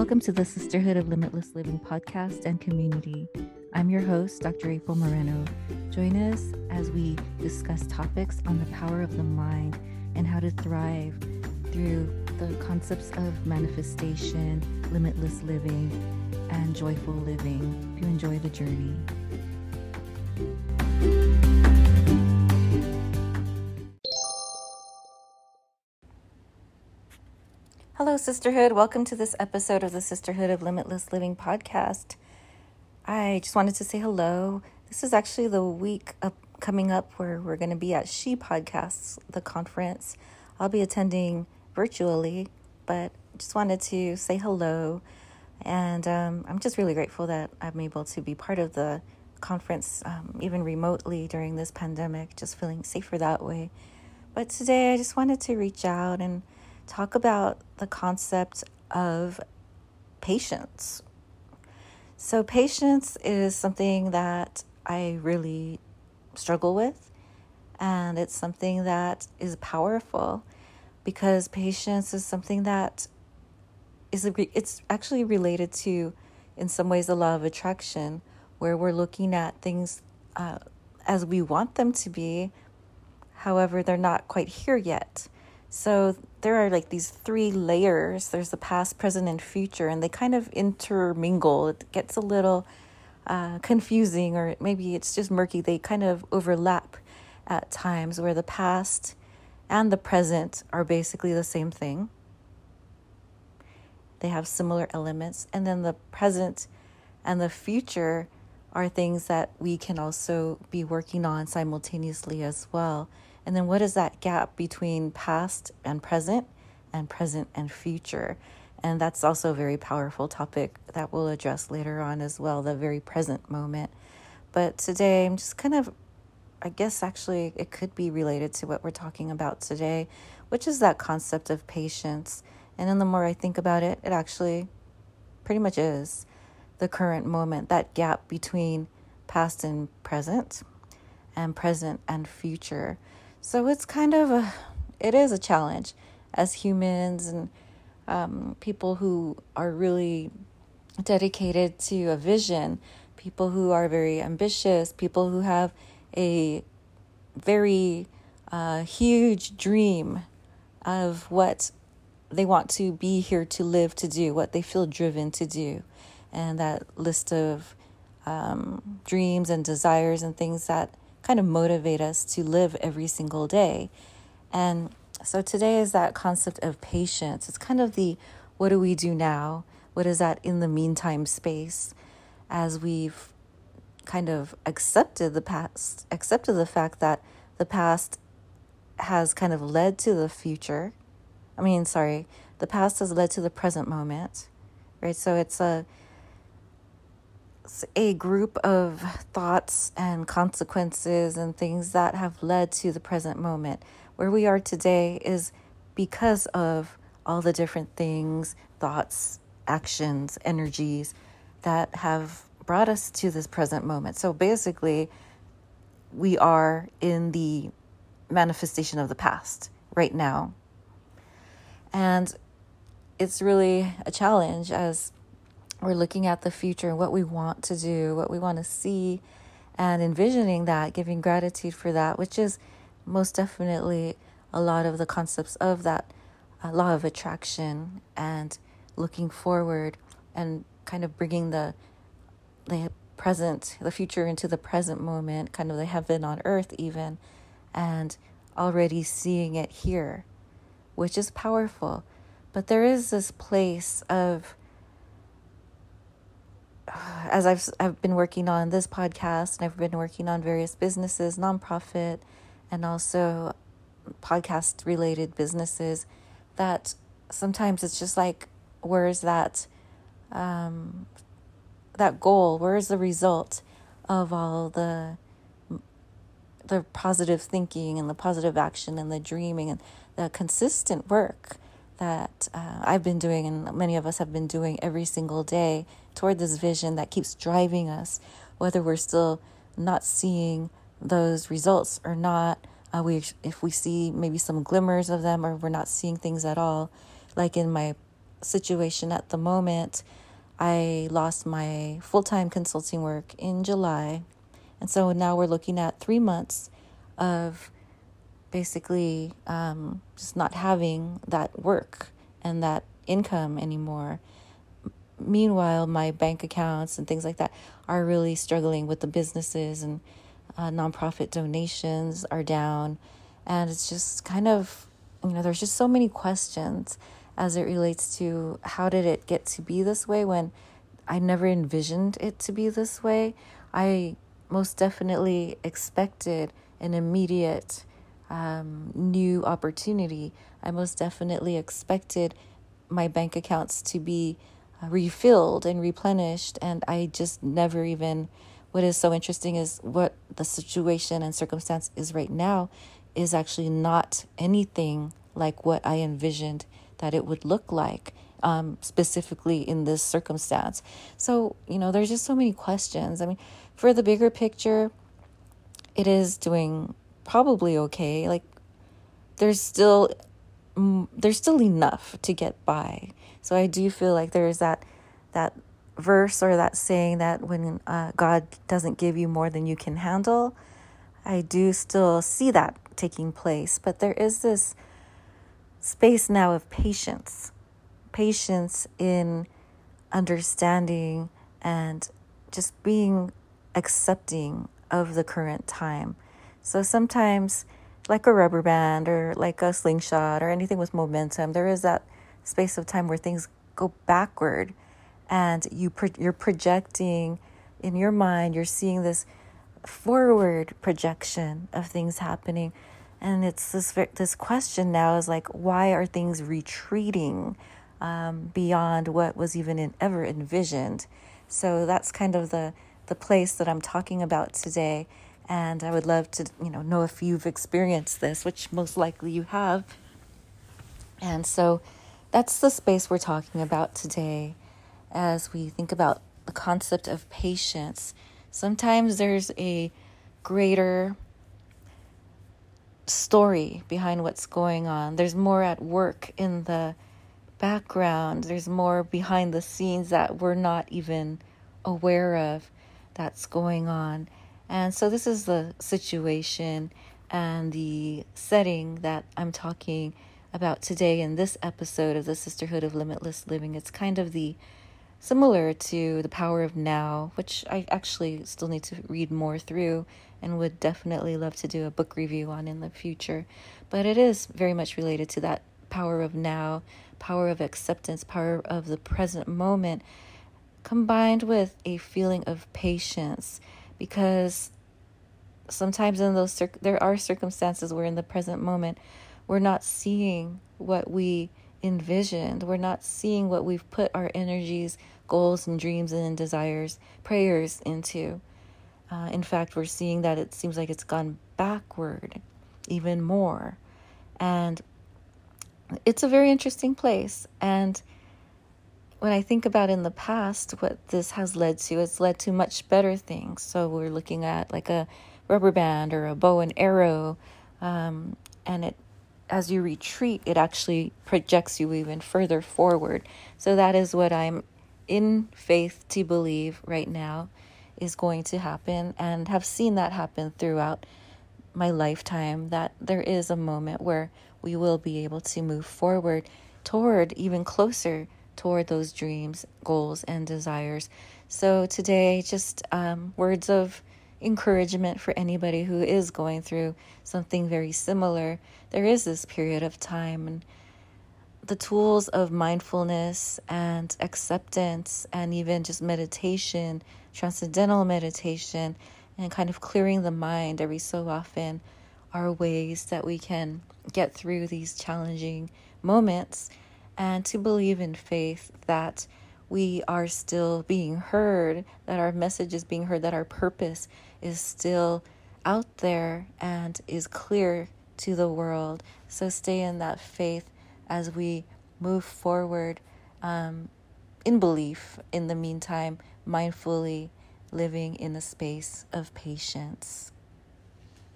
Welcome to the Sisterhood of Limitless Living podcast and community. I'm your host, Dr. April Moreno. Join us as we discuss topics on the power of the mind and how to thrive through the concepts of manifestation, limitless living, and joyful living. If you enjoy the journey. Hello, Sisterhood. Welcome to this episode of the Sisterhood of Limitless Living podcast. I just wanted to say hello. This is actually the week up, coming up where we're going to be at She Podcasts, the conference. I'll be attending virtually, but just wanted to say hello. And um, I'm just really grateful that I'm able to be part of the conference, um, even remotely during this pandemic, just feeling safer that way. But today I just wanted to reach out and talk about the concept of patience. So, patience is something that I really struggle with, and it's something that is powerful because patience is something that is a, it's actually related to in some ways the law of attraction where we're looking at things uh, as we want them to be however they're not quite here yet so there are like these three layers there's the past, present, and future, and they kind of intermingle. It gets a little uh, confusing, or maybe it's just murky. They kind of overlap at times where the past and the present are basically the same thing. They have similar elements. And then the present and the future are things that we can also be working on simultaneously as well. And then what is that gap between past and present and present and future? And that's also a very powerful topic that we'll address later on as well, the very present moment. But today I'm just kind of, I guess actually it could be related to what we're talking about today, which is that concept of patience. And then the more I think about it, it actually pretty much is the current moment, that gap between past and present, and present and future. So it's kind of a, it is a challenge as humans and um, people who are really dedicated to a vision, people who are very ambitious, people who have a very uh, huge dream of what they want to be here to live to do, what they feel driven to do. And that list of um, dreams and desires and things that kind of motivate us to live every single day. And so today is that concept of patience. It's kind of the what do we do now? What is that in the meantime space as we've kind of accepted the past, accepted the fact that the past has kind of led to the future. I mean, sorry, the past has led to the present moment, right? So it's a a group of thoughts and consequences and things that have led to the present moment. Where we are today is because of all the different things, thoughts, actions, energies that have brought us to this present moment. So basically, we are in the manifestation of the past right now. And it's really a challenge as we're looking at the future and what we want to do, what we want to see, and envisioning that, giving gratitude for that, which is most definitely a lot of the concepts of that uh, law of attraction and looking forward and kind of bringing the the present, the future into the present moment, kind of the heaven on earth, even, and already seeing it here, which is powerful. But there is this place of as I've I've been working on this podcast and I've been working on various businesses, nonprofit, and also podcast related businesses, that sometimes it's just like, where's that, um, that goal? Where's the result of all the the positive thinking and the positive action and the dreaming and the consistent work that uh, I've been doing and many of us have been doing every single day toward this vision that keeps driving us, whether we're still not seeing those results or not. Uh, we if we see maybe some glimmers of them or we're not seeing things at all, like in my situation at the moment, I lost my full time consulting work in July. And so now we're looking at three months of basically um, just not having that work and that income anymore. Meanwhile, my bank accounts and things like that are really struggling with the businesses and uh, nonprofit donations are down. And it's just kind of, you know, there's just so many questions as it relates to how did it get to be this way when I never envisioned it to be this way. I most definitely expected an immediate um, new opportunity. I most definitely expected my bank accounts to be uh, refilled and replenished, and I just never even. What is so interesting is what the situation and circumstance is right now is actually not anything like what I envisioned that it would look like. Um, specifically in this circumstance. So, you know, there's just so many questions. I mean, for the bigger picture, it is doing probably okay. Like there's still there's still enough to get by. So I do feel like there's that that verse or that saying that when uh, God doesn't give you more than you can handle, I do still see that taking place. But there is this space now of patience, patience in understanding and just being accepting of the current time. So sometimes, like a rubber band or like a slingshot or anything with momentum, there is that space of time where things go backward and you pro- you're projecting in your mind, you're seeing this forward projection of things happening. And it's this this question now is like, why are things retreating um, beyond what was even in, ever envisioned? So that's kind of the the place that I'm talking about today. And I would love to, you know, know if you've experienced this, which most likely you have. And so that's the space we're talking about today as we think about the concept of patience. Sometimes there's a greater story behind what's going on. There's more at work in the background. There's more behind the scenes that we're not even aware of that's going on. And so, this is the situation and the setting that I'm talking about today in this episode of the Sisterhood of Limitless Living. It's kind of the similar to The Power of Now, which I actually still need to read more through and would definitely love to do a book review on in the future. But it is very much related to that power of now, power of acceptance, power of the present moment combined with a feeling of patience because sometimes in those circ- there are circumstances where in the present moment we're not seeing what we envisioned. We're not seeing what we've put our energies goals and dreams and desires prayers into. Uh, in fact we're seeing that it seems like it's gone backward even more. And it's a very interesting place. And when I think about in the past what this has led to, it's led to much better things. So we're looking at like a rubber band or a bow and arrow, um, and it as you retreat, it actually projects you even further forward. So that is what I'm in faith to believe right now is going to happen, and have seen that happen throughout my lifetime. That there is a moment where we will be able to move forward toward even closer toward those dreams, goals, and desires. So, today, just um, words of encouragement for anybody who is going through something very similar. There is this period of time, and the tools of mindfulness and acceptance, and even just meditation, transcendental meditation, and kind of clearing the mind every so often are ways that we can get through these challenging moments and to believe in faith that we are still being heard, that our message is being heard, that our purpose is still out there and is clear to the world. So stay in that faith as we move forward um, in belief, in the meantime, mindfully living in a space of patience.